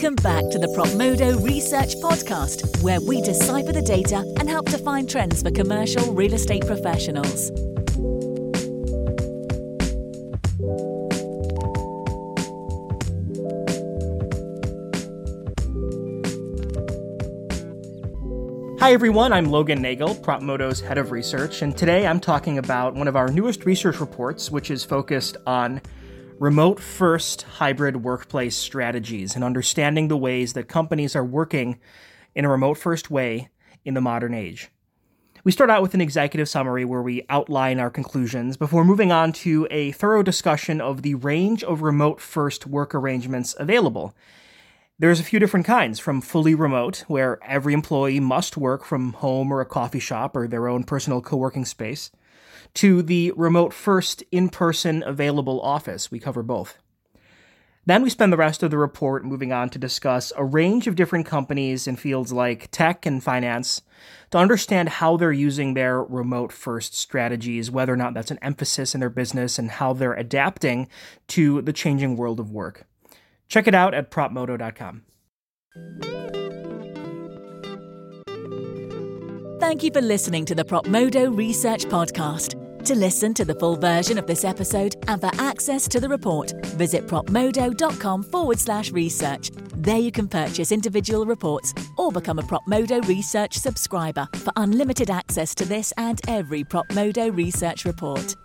Welcome back to the Propmodo Research Podcast, where we decipher the data and help to find trends for commercial real estate professionals. Hi everyone, I'm Logan Nagel, Propmodo's head of research, and today I'm talking about one of our newest research reports, which is focused on remote first hybrid workplace strategies and understanding the ways that companies are working in a remote first way in the modern age. We start out with an executive summary where we outline our conclusions before moving on to a thorough discussion of the range of remote first work arrangements available there's a few different kinds, from fully remote, where every employee must work from home or a coffee shop or their own personal co working space, to the remote first in person available office. We cover both. Then we spend the rest of the report moving on to discuss a range of different companies in fields like tech and finance to understand how they're using their remote first strategies, whether or not that's an emphasis in their business, and how they're adapting to the changing world of work. Check it out at propmodo.com. Thank you for listening to the Propmodo Research Podcast. To listen to the full version of this episode and for access to the report, visit propmodo.com forward slash research. There you can purchase individual reports or become a Propmodo Research subscriber for unlimited access to this and every Propmodo Research report.